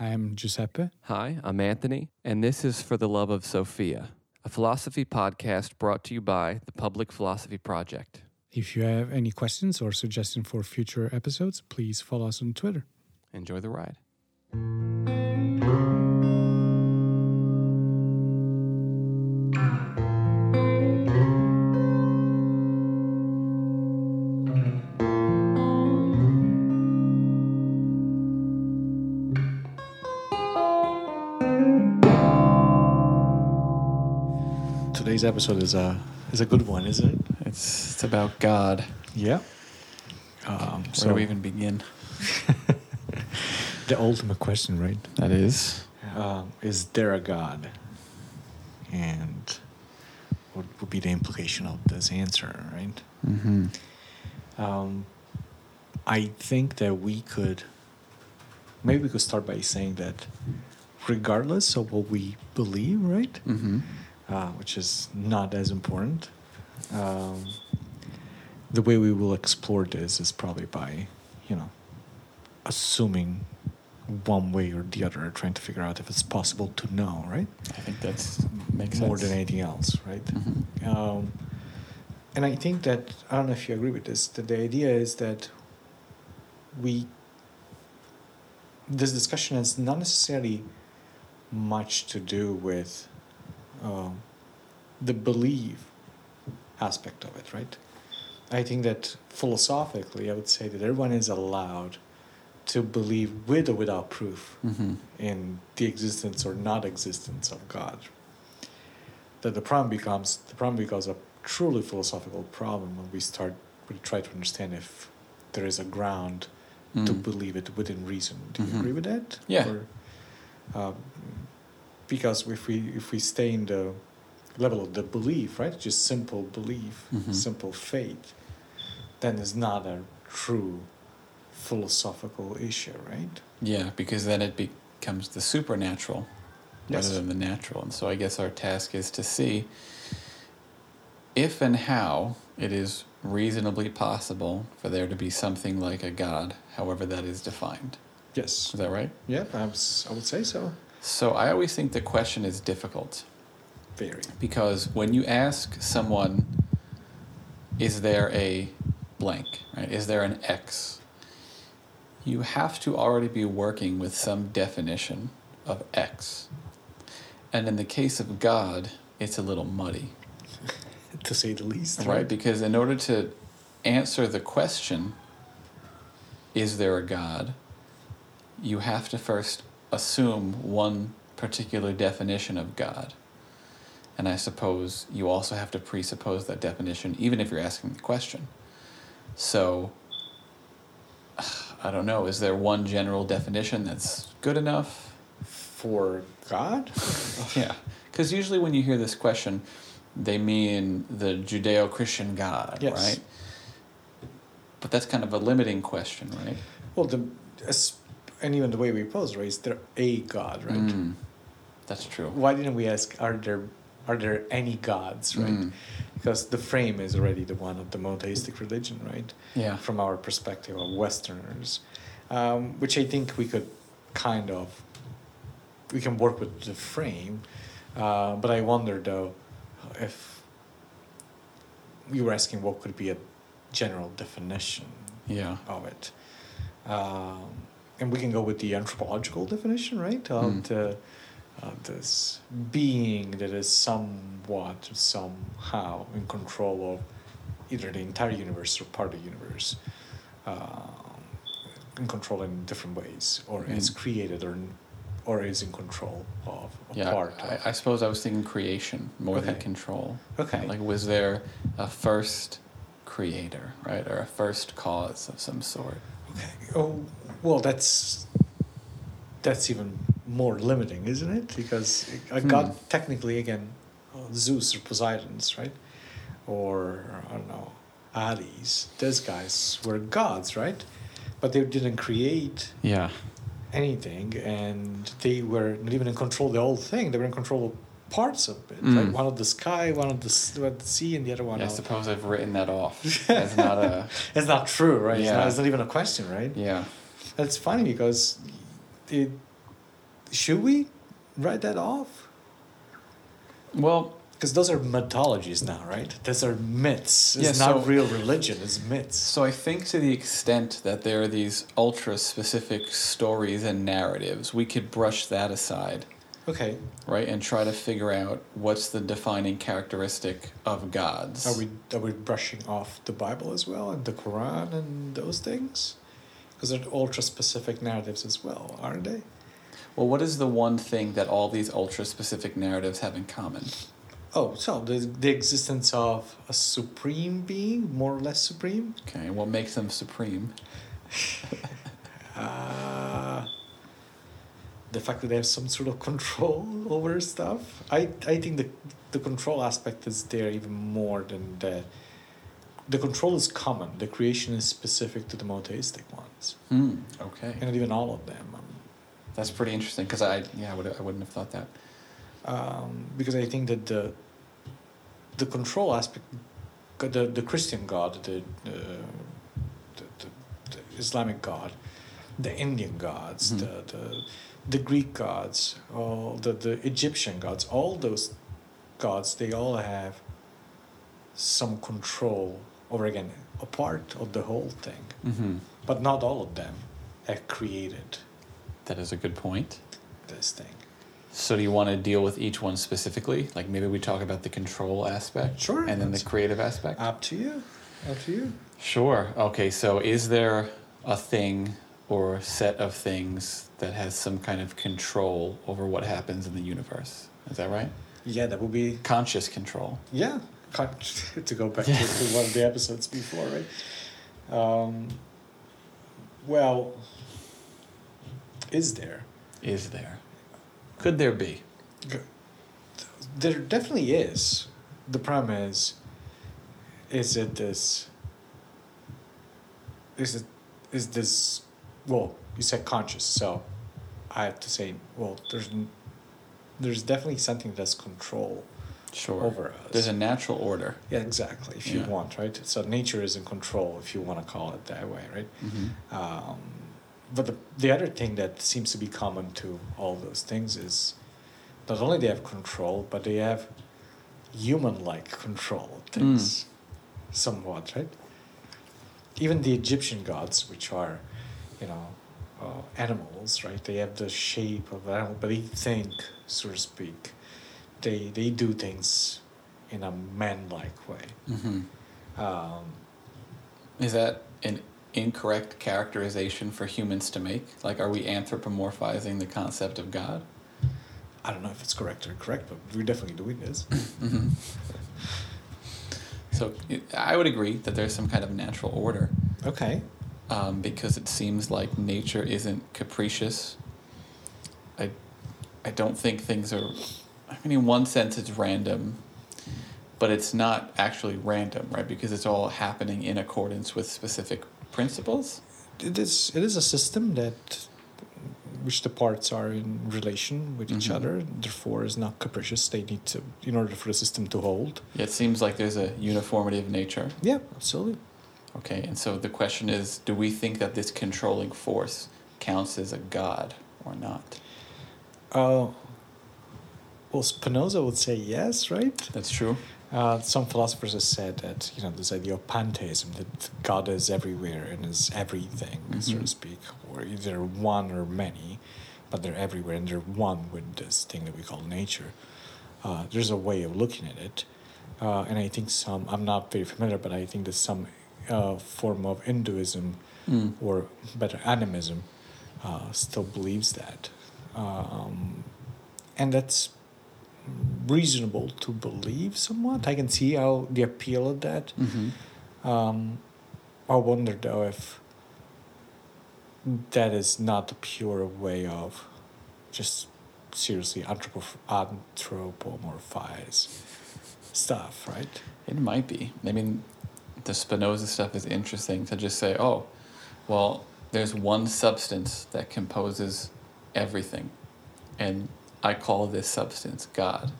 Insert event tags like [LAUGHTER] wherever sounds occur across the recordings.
I am Giuseppe. Hi, I'm Anthony, and this is For the Love of Sophia, a philosophy podcast brought to you by the Public Philosophy Project. If you have any questions or suggestions for future episodes, please follow us on Twitter. Enjoy the ride. Today's episode is a is a good one, isn't it? It's, it's about God. Yeah. Um, Where so do we even begin? [LAUGHS] the ultimate question, right? That is. Um, is there a God? And what would be the implication of this answer, right? Mm-hmm. Um, I think that we could maybe we could start by saying that regardless of what we believe, right? Mm-hmm. Uh, which is not as important. Um, the way we will explore this is probably by, you know, assuming one way or the other, trying to figure out if it's possible to know, right? I think that's makes More sense. than anything else, right? Mhm. Um, and I think that I don't know if you agree with this. That the idea is that we this discussion has not necessarily much to do with um, the belief aspect of it, right? I think that philosophically, I would say that everyone is allowed to believe with or without proof Mhm. in the existence or not existence of God. That the problem becomes the problem becomes a truly philosophical problem when we start we try to understand if there is a ground to Mm. believe it within reason. Do you Mhm. agree with that? Yeah. Or, um, because if we if we stay in the level of the belief, right, just simple belief, Mhm. simple faith, then it's not a true philosophical issue, right? Yeah, because then it becomes the supernatural Yes. rather than the natural. And so I guess our task is to see if and how it is reasonably possible for there to be something like a God, however that is defined. Yes. Is that right? Yeah, perhaps I would say so. So I always think the question is difficult Very. because when you ask someone, is there a blank, right? Is there an X? You have to already be working with some definition of X. And in the case of God, it's a little muddy, [LAUGHS] to say the least. right? Because in order to answer the question, is there a God? You have to first assume one particular definition of God. And I suppose you also have to presuppose that definition, even if you're asking the question. So, [SIGHS] I don't know, is there one general definition that's good enough? For God? [LAUGHS] Yeah. Because usually when you hear this question, they mean the Judeo Christian God, Yes. right? But that's kind of a limiting question, right? Well, the and even the way we pose, right? Is there a God, right? Mm, that's true. Why didn't we ask? Are there are there any gods, right? Mm. Because the frame is already the one of the monotheistic religion, right? Yeah. From our perspective of Westerners, um, which I think we could kind of we can work with the frame, uh, but I wonder though if you were asking what could be a general definition Yeah. of it. Um, and we can go with the anthropological definition, right? Of Mm. the of this being that is somewhat, somehow in control of either the entire universe or part of the universe, um, in control in different ways, or is Mm. created or or is in control of a Yeah. part. I. I suppose I was thinking creation more than control. Okay. Like, was there a first creator, right? Or a first cause of some sort? Okay. Oh, well, that's that's even more limiting, isn't it? Because a Hmm. god, technically, again, Zeus or Poseidon's, right? Or I don't know, Hades. Those guys were gods, right? But they didn't create Yeah. anything, and they were not even in control of the whole thing. They were in control of parts of it, Mm. right? One of the sky, one of the, one of the sea, and the other one. I suppose I've written that off [LAUGHS] as not a. It's not true, right? It's, Yeah. not, it's not even a question, right? Yeah. That's funny because it should we write that off? Well, Because those are mythologies now, right? Those are myths. It's Yeah, not so- real religion. It's myths. so I think to the extent that there are these ultra specific stories and narratives, we could brush that aside, Okay. right, and try to figure out what's the defining characteristic of gods. Are we are we brushing off the Bible as well and the Quran and those things? Because they're ultra specific narratives as well, aren't they? Well, what is the one thing that all these ultra specific narratives have in common? Oh, so the the existence of a supreme being, more or less supreme. Okay, what makes them supreme? [LAUGHS] Uh, the fact that they have some sort of control [LAUGHS] over stuff. I I think the the control aspect is there even more than the. The control is common. The creation is specific to the monotheistic ones, Hmm. Okay, and not even all of them. Um, that's pretty interesting because I yeah I would I wouldn't have thought that. um, because I think that the the control aspect, the the Christian God, the the, the, the, the Islamic God, the Indian gods, Mhm. the, the the Greek gods, all the the Egyptian gods, all those gods, they all have some control over again a part of the whole thing, Mm-hmm. but not all of them have created That is a good point. this thing. So do you want to deal with each one specifically? Like maybe we talk about the control aspect, Sure, and then the creative aspect. Up to you. Up to you. Sure. Okay. So is there a thing or set of things that has some kind of control over what happens in the universe? Is that right? Yeah, that would be Conscious control. Yeah, [LAUGHS] to go back to, to one of the episodes before, right? Um, well, is there? Is there? Could there be? There definitely is. The problem is, is it this? Is it is this? Well, you said conscious, so I have to say, well, there's there's definitely something that's control Sure. over us. There's a natural order. Yeah, exactly. If you Yeah. want, right? So nature is in control, if you want to call it that way, right? Mm-hmm. Um, but the the other thing that seems to be common to all those things is not only they have control, but they have human-like control of things, somewhat, right? Even the Egyptian gods, which are, you know, uh, animals, right? They have the shape of an animal, but they think, so to speak. They they do things in a man-like way. Mm-hmm. Um, Is that an incorrect characterization for humans to make? Like, are we anthropomorphizing the concept of God? I don't know if it's correct or correct, but we're definitely doing this. [LAUGHS] Mm-hmm. So I would agree that there's some kind of natural order Okay. um, because it seems like nature isn't capricious. I, I don't think things are. I mean, in one sense, it's random, but it's not actually random, right? Because it's all happening in accordance with specific principles. It is it is a system that which the parts are in relation with each Mhm. other, therefore is not capricious. They need to in order for the system to hold. It seems like there's a uniformity of nature. Yeah, absolutely. Okay, and so the question is do we think that this controlling force counts as a god or not? Uh, well, Spinoza would say yes, right? That's true. Uh, some philosophers have said that you know this idea of pantheism that God is everywhere and is everything, so to Mhm. speak, or either one or many, but they're everywhere and they're one with this thing that we call nature. Uh, there's a way of looking at it, uh, and I think some I'm not very familiar, but I think that some uh, form of Hinduism Mm. or better animism uh, still believes that um, and that's reasonable to believe somewhat i can see how the appeal of that Mm-hmm. um, i wonder though if that is not a pure way of just seriously anthropo- anthropomorphize stuff right It might be. I mean, the Spinoza stuff is interesting to just say, oh, well, there's one substance that composes everything, and I call this substance God.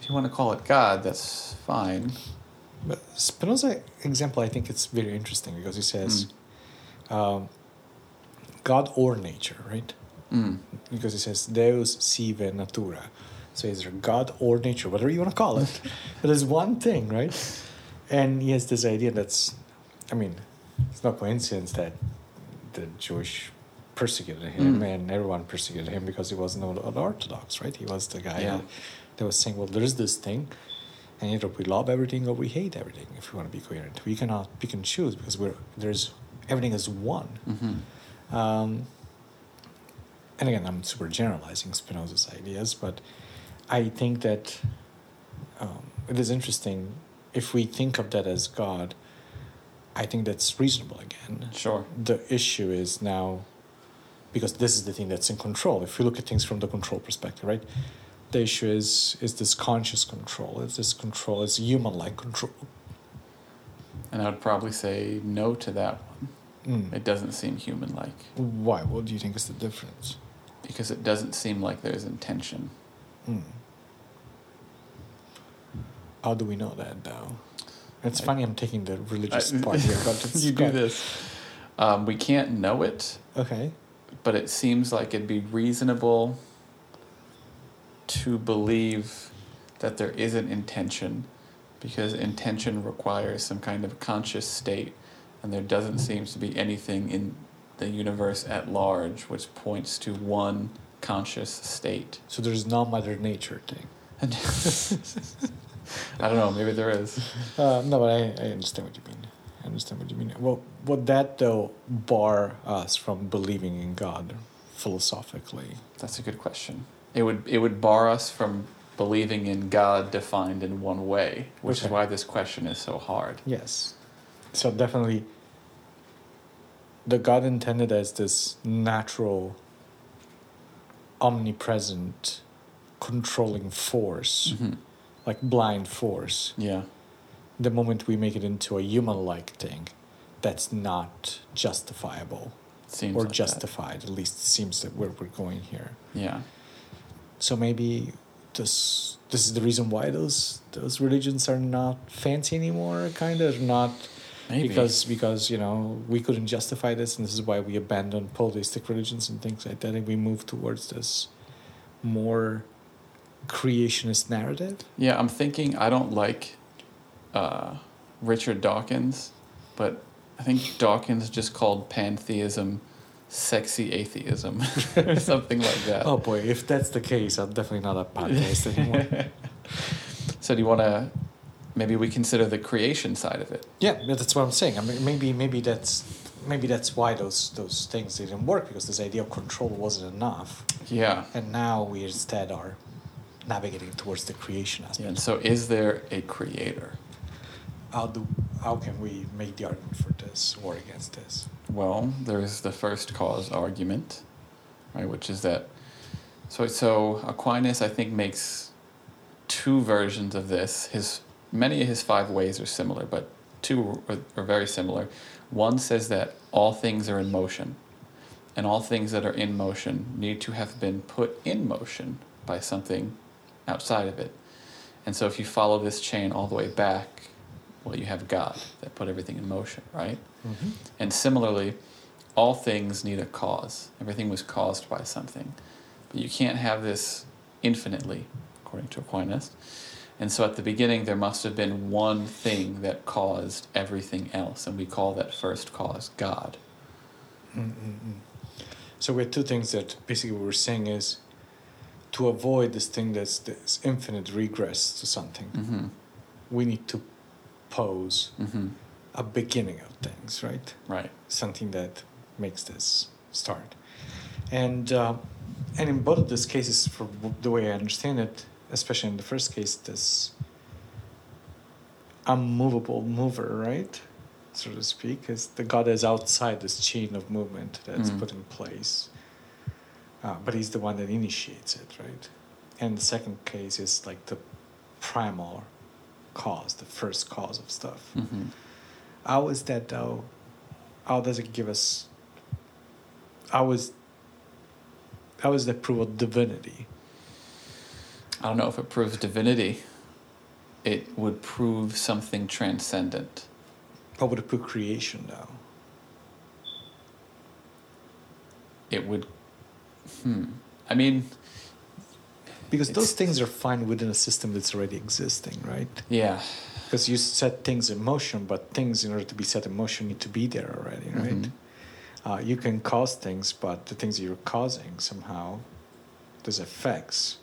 If you want to call it God, that's fine. But Spinoza example, I think it's very interesting because he says, um, God or nature, right? Mm. because he says Deus sive natura. So either God or nature, whatever you want to call it. [LAUGHS] but there's one thing, right? And he has this idea that's, I mean, it's no coincidence that the Jewish persecuted him Mm. and everyone persecuted him because he wasn't an Orthodox, right? He was the guy Yeah. that, was saying, well, there's this thing, and either we love everything or we hate everything if we want to be coherent. We cannot pick and choose because we're, there's everything is one. hmm Um, and again, I'm super generalizing Spinoza's ideas, but I think that um, it is interesting if we think of that as God. I think that's reasonable again. Sure. The issue is now because this is the thing that's in control. If you look at things from the control perspective, right? The issue is is this conscious control? Is this control? Is human-like control? And I would probably say no to that one. Mm. It doesn't seem human like Why? What do you think is the difference? because it doesn't seem like there's intention. Hmm. How do we know that, though? It's I- funny I'm taking the religious I- part here, but [LAUGHS] you do this. Um, we can't know it, Okay. But it seems like it'd be reasonable to believe that there is an intention because intention requires some kind of conscious state and there doesn't seem to be anything in the universe at large which points to one conscious state So there's no Mother Nature thing. [LAUGHS] i don't know maybe there is Uh, no, but I, I understand what you mean. Understand what you mean. Well, would that, though, bar us from believing in God philosophically? that's a good question it would it would bar us from believing in god defined in one way which is why this question is so hard Yes. So definitely, the God intended as this natural, omnipresent, controlling force, Mhm. like blind force. yeah The moment we make it into a human-like thing, that's not justifiable seems or like that. justified. At least it seems that where we're going here. yeah So maybe this this is the reason why those those religions are not fancy anymore. Kind of not maybe because because you know we couldn't justify this, and this is why we abandoned polytheistic religions and things like that, and we move towards this more creationist narrative. Yeah, I'm thinking I don't like uh, Richard Dawkins, but I think Dawkins just called pantheism sexy atheism [LAUGHS] or [LAUGHS] something like that. Oh boy, if that's the case, I'm definitely not a pantheist [LAUGHS] anymore. So do you want to maybe we consider the creation side of it? yeah, that's what I'm saying. I mean, maybe maybe that's maybe that's why those those things didn't work because this idea of control wasn't enough, Yeah. and now we instead are navigating towards the creation aspect. yeah. And so is there a creator? How do how can we make the argument for this or against this? Well, there's the first cause argument, right, which is that so so Aquinas I think makes two versions of this. His many of his five ways are similar, but two are, are very similar. One says that all things are in motion, and all things that are in motion need to have been put in motion by something outside of it. And so if you follow this chain all the way back, well, you have God that put everything in motion, right? Mm-hmm. And similarly, all things need a cause. Everything was caused by something. But you can't have this infinitely, according to Aquinas. And so at the beginning, there must have been one thing that caused everything else, and we call that first cause God. Mm-mm-mm. So we have two things that basically what we're saying is to avoid this thing that's this infinite regress to something, Mm-hmm. we need to pose Mm-hmm. a beginning of things, right? Right. Something that makes this start. And uh, and in both of these cases, for the way I understand it, especially in the first case, this unmovable mover, right, so to speak, is the God is outside this chain of movement that's Mhm. put in place. Uh, but he's the one that initiates it, right? And the second case is like the primal cause, the first cause of stuff. Mm-hmm. How is that though? How does it give us? How is? How is that proof of divinity? I don't know if it proves divinity. It would prove something transcendent. How would it prove creation though? It would, Hmm. I mean, Because those things are fine within a system that's already existing, right? yeah. Because you set things in motion, but things, in order to be set in motion, need to be there already, right? Mhm. Uh, you can cause things, but the things that you're causing somehow, those effects,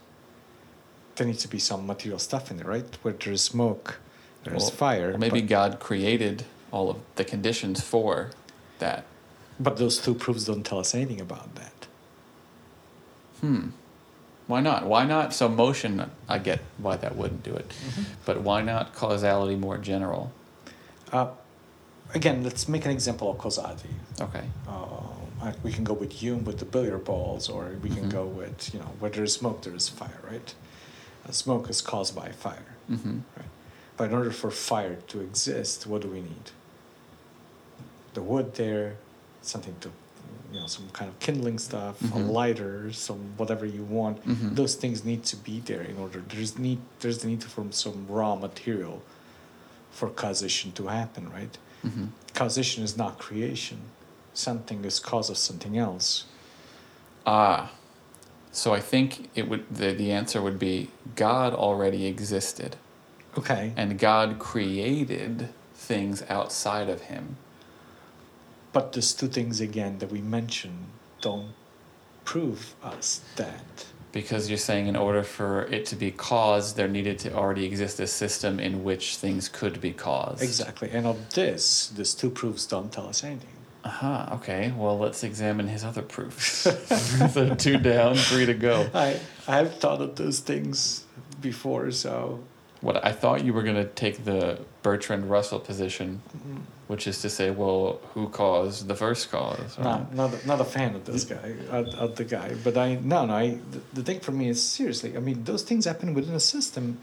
there needs to be some material stuff in there, right? Where there's smoke, there's Well, fire. Or maybe God created all of the conditions for that. but those two proofs don't tell us anything about that. Hmm. Why not? Why not? So motion, I get why that wouldn't do it, but why not causality more general? Uh, again, let's make an example of causality. Okay. Uh, we can go with Hume with the billiard balls, or we can Mhm. go with you know where there is smoke, there is fire, right? Uh, smoke is caused by fire, Mm-hmm. right? But in order for fire to exist, what do we need? The wood there, something to, you know, some kind of kindling stuff, a Mhm. lighter, some whatever you want. Mhm. Those things need to be there in order. There's need. There's the need to form some raw material for causation to happen, right? Mm-hmm. causation is not creation. Something is cause of something else. Ah. So I think it would the, the answer would be God already existed Okay. and God created things outside of him. But these two things again that we mentioned don't prove us that. Because you're saying in order for it to be caused, there needed to already exist a system in which things could be caused. Exactly. And of this, these two proofs don't tell us anything. Aha, okay. Well, let's examine his other proofs. [LAUGHS] so two down, three to go. I I've thought of those things before, so What I thought you were going to take the Bertrand Russell position, mm-hmm. Which is to say, well, who caused the first cause? right? not not a, not a fan of this guy, of, of the guy. But I no no. I the, the thing for me is seriously. I mean, those things happen within a system,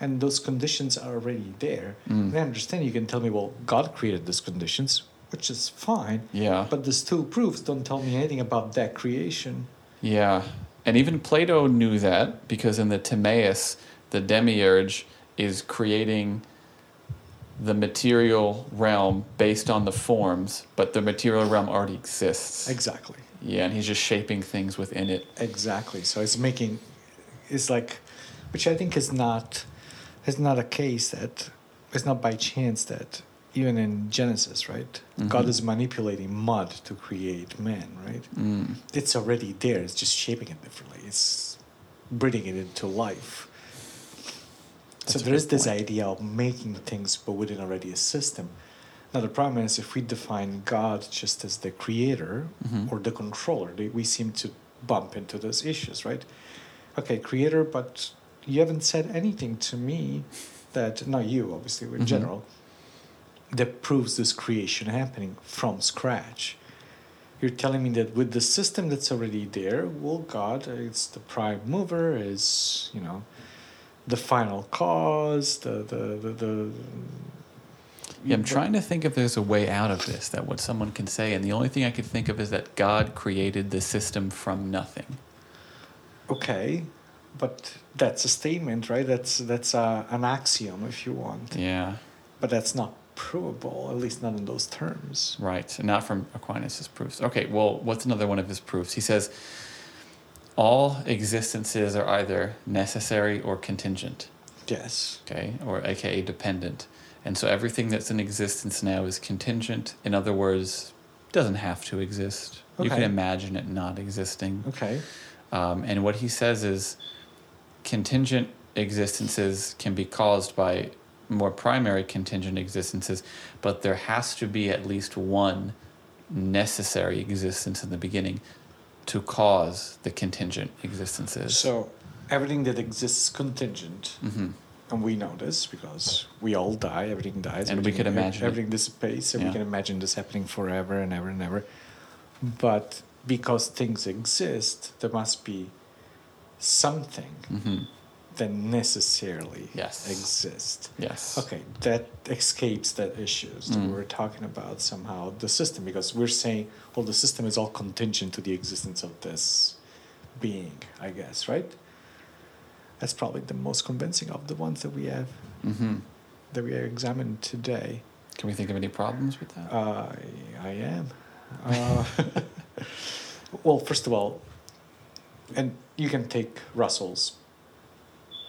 and those conditions are already there. Mm. And I understand you can tell me, well, God created these conditions, which is fine. Yeah. But these two proofs don't tell me anything about that creation. Yeah, and even Plato knew that because in the Timaeus, the demiurge is creating the material realm based on the forms, but the material realm already exists. Exactly. Yeah, and he's just shaping things within it. Exactly. So it's making, it's like, which I think is not, is not a case that, it's not by chance that even in Genesis, right? God Mhm. is manipulating mud to create man, right? Mm. It's already there. It's just shaping it differently. It's breathing it into life. That's so there is this point. idea of making things, but within already a system. Now the problem is if we define God just as the creator Mhm. or the controller, we seem to bump into those issues, right? Okay, creator, but you haven't said anything to me that not you, obviously, in Mhm. general, that proves this creation happening from scratch. You're telling me that with the system that's already there, well, God, it's the prime mover, is you know, the final cause, the the the. the Yeah, I'm trying to think if there's a way out of this that what someone can say, and the only thing I could think of is that God created the system from nothing. Okay, but that's a statement, right? That's that's a, an axiom, if you want. Yeah, But that's not provable, at least not in those terms. right. And not from Aquinas' proofs. Okay, well, what's another one of his proofs? He says, all existences are either necessary or contingent. Yes. okay, or aka dependent. And so everything that's in existence now is contingent. In other words, doesn't have to exist. You can imagine it not existing. Okay. Um, and what he says is contingent existences can be caused by more primary contingent existences, but there has to be at least one necessary existence in the beginning to cause the contingent existences. So everything that exists is contingent, hmm and we know this because we all die. Everything dies. And we could imagine it. everything dissipates, and Yeah. we can imagine this happening forever and ever and ever. But because things exist, there must be something hmm that necessarily Yes. exists. Yes. Okay, that escapes that issues that we are talking about somehow the system because we're saying, well, the system is all contingent to the existence of this being, I guess, right? That's probably the most convincing of the ones that we have hmm that we examined today. Can we think of any problems with that? Uh, I am. Uh, [LAUGHS] well, first of all, and you can take Russell's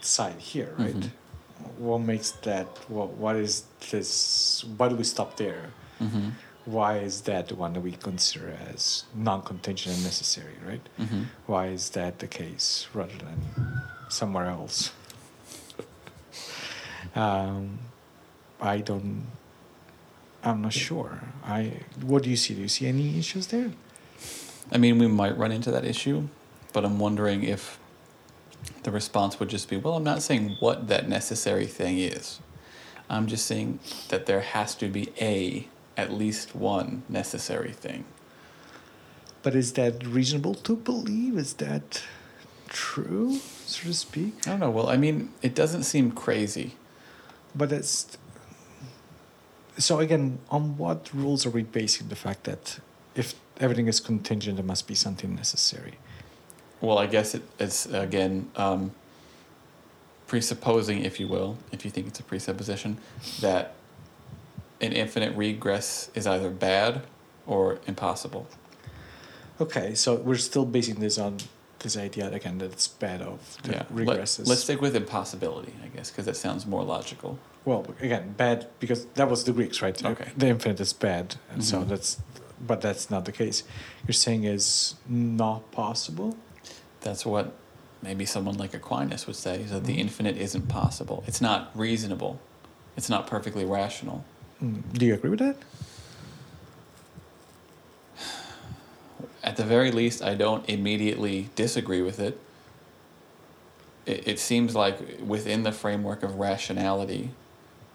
side here, right? Mhm. What makes that? What what is this? Why do we stop there? Mm-hmm. Why is that the one that we consider as non-contingent and necessary, right? Mm-hmm. Why is that the case rather than somewhere else? [LAUGHS] um, I don't. I'm not sure. I. What do you see? Do you see any issues there? I mean, we might run into that issue, but I'm wondering if the response would just be, well, I'm not saying what that necessary thing is. I'm just saying that there has to be a, at least one necessary thing. But is that reasonable to believe? Is that true, so to speak? I don't know. Well, I mean, it doesn't seem crazy. But it's. So again, on what rules are we basing the fact that if everything is contingent, there must be something necessary? Well, I guess it, it's, again, um, presupposing, if you will, if you think it's a presupposition, that an infinite regress is either bad or impossible. Okay, so we're still basing this on this idea again that it's bad of the Yeah. Let, regresses. let's stick with impossibility, I guess, because that sounds more logical. well, again, bad because that was the Greeks, right? Okay. The infinite is bad, and so Mhm. that's, but that's not the case. You're saying is not possible. That's what maybe someone like Aquinas would say, is that the Mhm. infinite isn't possible. It's not reasonable. It's not perfectly rational. Mm, Do you agree with that? [SIGHS] At the very least, I don't immediately disagree with it. It, it seems like within the framework of rationality,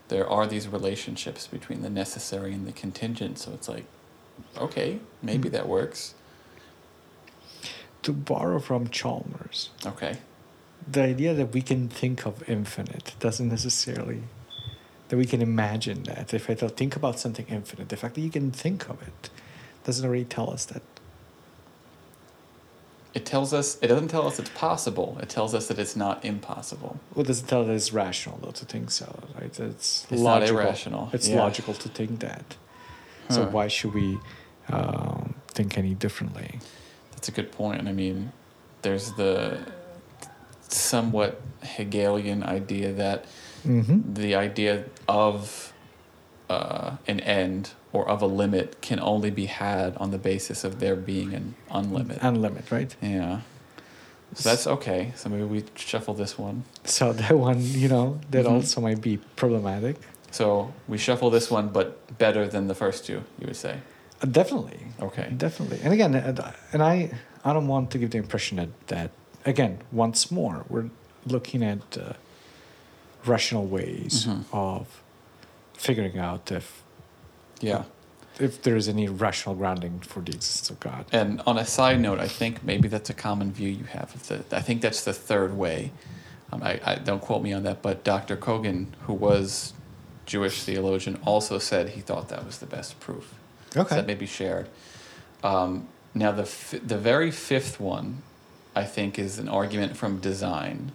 there are these relationships between the necessary and the contingent. So it's like, okay, maybe Hmm. that works. To borrow from Chalmers, Okay. the idea that we can think of infinite doesn't necessarily that we can imagine that. If i think about something infinite the fact that you can think of it doesn't already tell us that. It tells us, it doesn't tell us it's possible, it tells us that it's not impossible. well does it tell that it's rational though to think so right? It's, It's not logical. irrational, it's yeah. logical to think that. So why should we um, think any differently That's a good point. I mean, there's the somewhat Hegelian idea that mm-hmm. the idea of uh, an end or of a limit can only be had on the basis of there being an unlimit. unlimit right yeah. So that's okay. So maybe we shuffle this one. so [LAUGHS] that one you know that Mhm. also might be problematic So we shuffle this one, but better than the first two, you would say. Uh, definitely Okay. Definitely. And again, uh, and I, I don't want to give the impression that, that again, once more, we're looking at uh, rational ways Mhm. of figuring out if Yeah. if there is any rational grounding for the existence of God. And on a side note, I think maybe that's a common view you have. Of the, I think that's the third way. Um, I, I don't quote me on that, but Dr. Kogan, who was Jewish theologian, also said he thought that was the best proof. So that may be shared. Um, now the f- the very fifth one, I think, is an argument from design,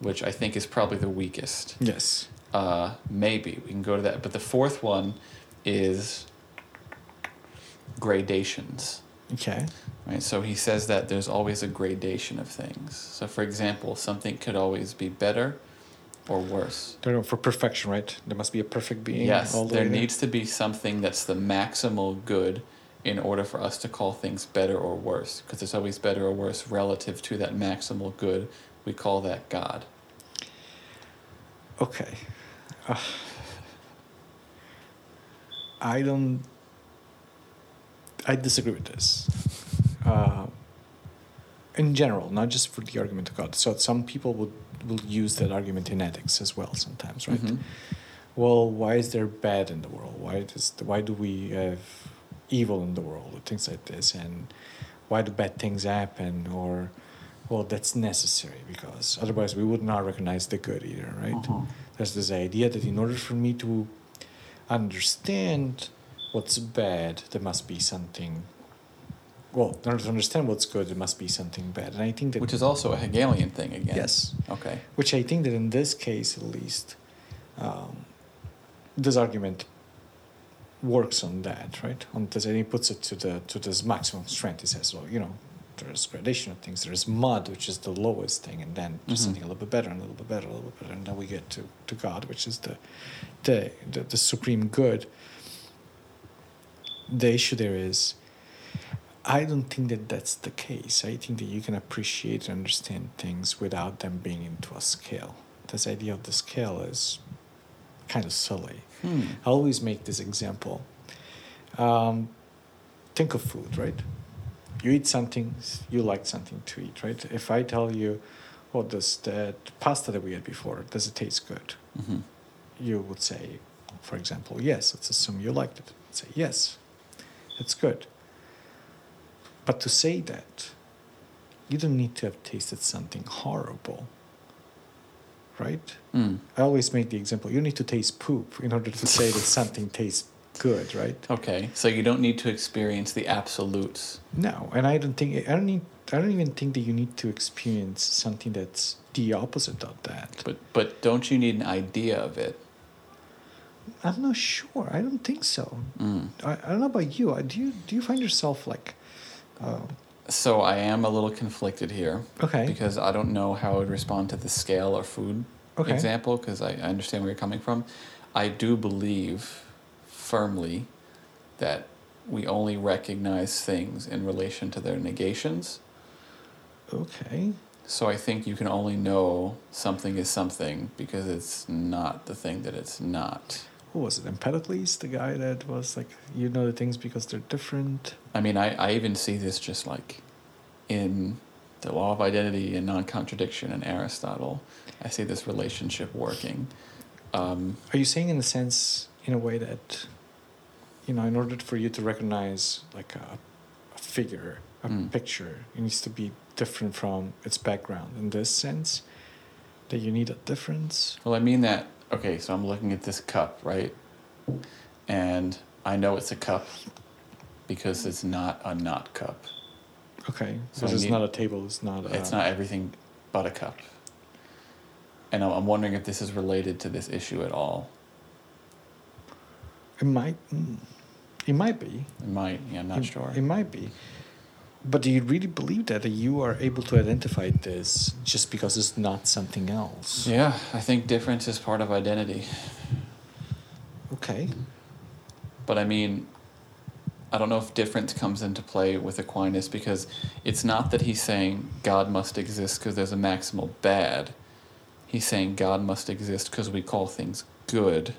which I think is probably the weakest. Yes. Uh, maybe we can go to that, but the fourth one is gradations. Okay. Right, so he says that there's always a gradation of things. So, for example, something could always be better or worse. Know, for perfection, right? There must be a perfect being. yes, all the there needs to be something that's the maximal good in order for us to call things better or worse, because it's always better or worse relative to that maximal good. We call that God. Okay. Uh, I don't. I disagree with this. Uh, in general, not just for the argument of God. So some people would will use that argument in ethics as well sometimes, right? Mhm. Well, why is there bad in the world? Why does why do we have evil in the world or things like this? And why do bad things happen? Or well, that's necessary because otherwise we would not recognize the good either, right? Mhm. There's this idea that in order for me to understand what's bad, there must be something. Well, in order to understand what's good, there must be something bad, and I think that Which is also a Hegelian thing again. yes, Okay. which I think that in this case at least, um, this argument works on that, right? On this, and he puts it to the to this maximum strength. He says, well, you know, there's gradation of things. There's mud, which is the lowest thing, and then Mhm. something a little bit better, and a little bit better, a little bit better, and then we get to, to God, which is the, the the the supreme good. The issue there is, I don't think that that's the case. I think that you can appreciate and understand things without them being into a scale. This idea of the scale is kind of silly. Hmm. I always make this example. Um, think of food, right? You eat something, you like something to eat, right? If I tell you, "Oh, does that pasta that we had before does it taste good?" hmm You would say, for example, yes. Let's assume you liked it. I'd say yes, it's good. But to say that, you don't need to have tasted something horrible, right? Mm. I always make the example you need to taste poop in order to say that something [LAUGHS] tastes good, right? Okay, so you don't need to experience the absolutes. No, and I don't think I don't need I don't even think that you need to experience something that's the opposite of that. But but don't you need an idea of it? I'm not sure. I don't think so. Mm. I, I don't know about you. Do you do you find yourself like uh, So I am a little conflicted here okay? because I don't know how I would respond to the scale or food Okay. example because I, I understand where you're coming from. I do believe firmly that we only recognize things in relation to their negations. Okay. So I think you can only know something is something because it's not the thing that it's not. Who was it? Empedocles, the guy that was like, you know the things because they're different. I mean, I, I even see this just like in the law of identity and non contradiction in Aristotle. I see this relationship working. Um, Are you saying in a sense, in a way that, you know, in order for you to recognize like a, a figure, a Mm. picture, it needs to be different from its background. In this sense, that you need a difference. well, I mean that, okay, so I'm looking at this cup, right? And I know it's a cup because it's not a not cup. Okay. So it's need- not a table. It's not. A, It's not everything but a cup. And I'm I'm wondering if this is related to this issue at all. It might. mm, It might be. It might, yeah, I'm not it, sure. It might be. But do you really believe that, that you are able to identify this just because it's not something else? Yeah, I think difference is part of identity. Okay. But I mean, I don't know if difference comes into play with Aquinas because it's not that he's saying God must exist because there's a maximal bad. He's saying God must exist because we call things good.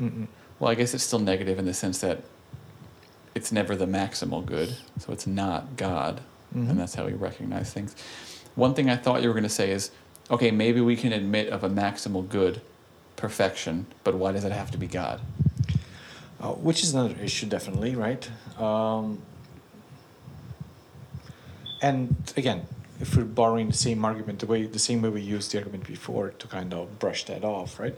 Mm-mm. Well, I guess it's still negative in the sense that it's never the maximal good, so it's not God, Mhm. and that's how we recognize things. One thing I thought you were going to say is okay, maybe we can admit of a maximal good, perfection, but why does it have to be God? Uh, which is another issue, definitely, right? Um, and again, if we're borrowing the same argument, the way the same way we used the argument before to kind of brush that off, right?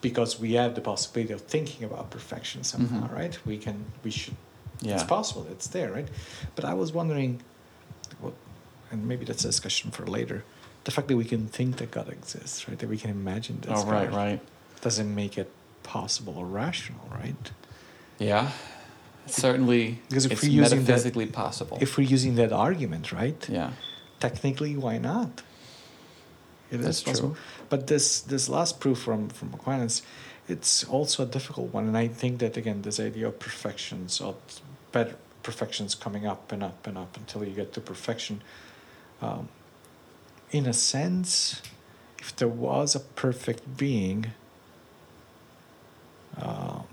Because we have the possibility of thinking about perfection somehow, Mhm. right? We can, we should. Yeah. It's possible. It's there, right? But I was wondering, well, and maybe that's a discussion for later. The fact that we can think that God exists, right? That we can imagine this. Oh, right, God, right. Doesn't make it possible or rational, right? Yeah. Certainly, Because if it's we're using that- possible. If we're using that argument, right? yeah. Technically, why not? It is That's possible. true. But this this last proof from from Aquinas, it's also a difficult one, and I think that again, this idea of perfections, of better perfections coming up and up and up until you get to perfection. Um, in a sense, if there was a perfect being, um,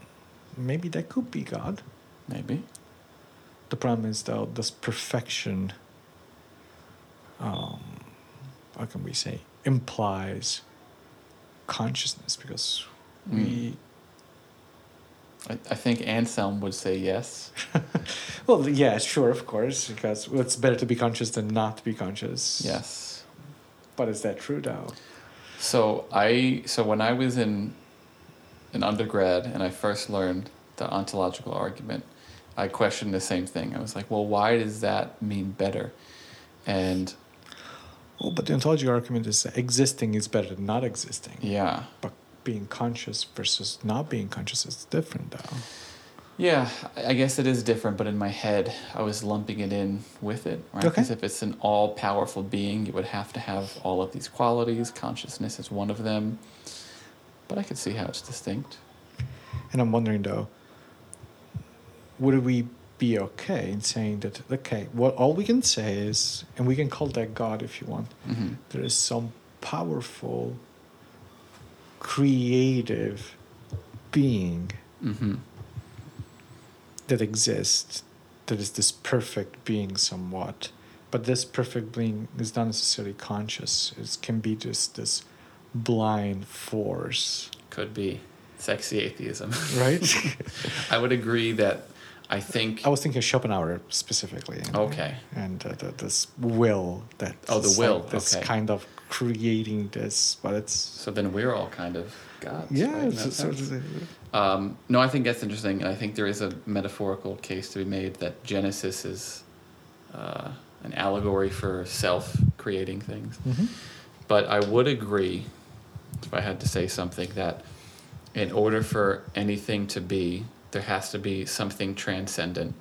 maybe that could be God. Maybe. The problem is though, this perfection, um, how can we say, implies consciousness because we, I, I think Anselm would say yes. [LAUGHS] well, yeah, sure, of course, because it's better to be conscious than not to be conscious. Yes. But is that true though? So I so when I was in in undergrad and I first learned the ontological argument, I questioned the same thing. I was like, well, why does that mean better? And Well, but the ontology argument is that existing is better than not existing. yeah, But being conscious versus not being conscious is different though. Yeah, I guess it is different, but in my head, I was lumping it in with it, right? Okay. Because if it's an all powerful being, you would have to have all of these qualities. Consciousness is one of them. But I could see how it's distinct. And I'm wondering though, would we be okay in saying that okay, what all we can say is, and we can call that God if you want, hmm there is some powerful, creative being hmm that exists that is this perfect being somewhat but this perfect being is not necessarily conscious it can be just this blind force Could be sexy atheism. right [LAUGHS] I would agree that I think. i was thinking of schopenhauer specifically and, Okay. and uh, the, this will that Oh, the will, like this okay. kind of creating this but it's So then we're all kind of gods. yeah right, it's, sort of Um, no, I think that's interesting, and I think there is a metaphorical case to be made that Genesis is uh, an allegory for self-creating things. Mhm. But I would agree, if I had to say something, that in order for anything to be, there has to be something transcendent.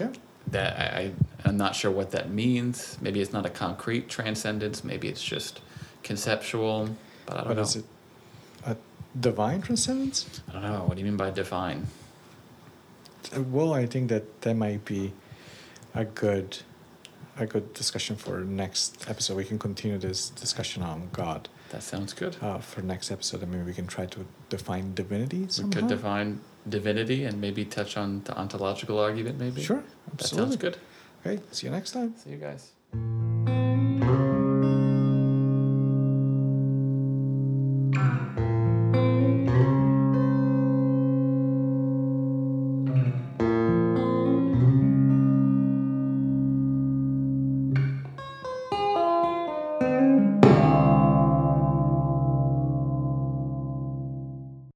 yeah That I, I I'm not sure what that means. Maybe it's not a concrete transcendence. Maybe it's just conceptual. But I don't but know. is it a divine transcendence I don't know. What do you mean by divine? Well, I think that that might be a good a good discussion for next episode. We can continue this discussion on God That sounds good. uh, for next episode, and maybe we can try to define divinity. We could define divinity and maybe touch on the ontological argument. Maybe Sure, that absolutely. sounds good. Okay, see you next time. See you guys.